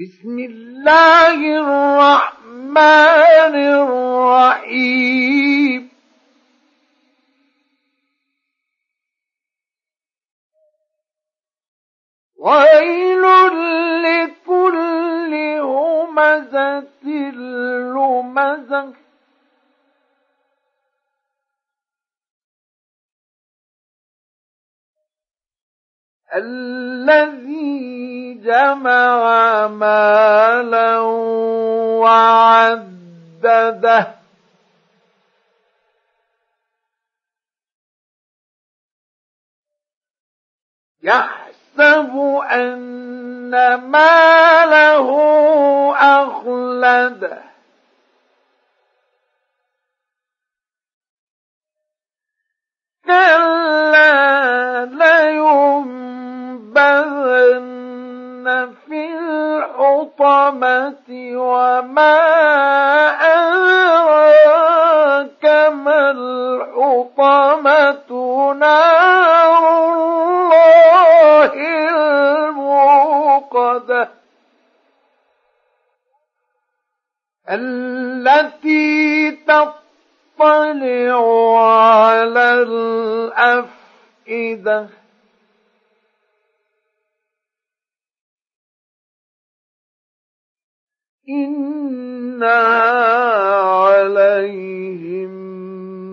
بسم الله الرحمن الرحيم. ويل لكل همزة لمزة. الذي جمع مالا وعدده. يحسب أن ماله أخلده كلا الحطمة وما أدراك ما الحطمة نار الله الموقدة التي تطلع على الأفئدة إنها عليهم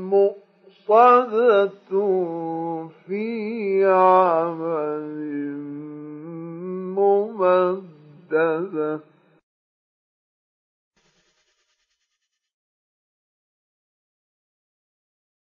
مؤصدة في عمل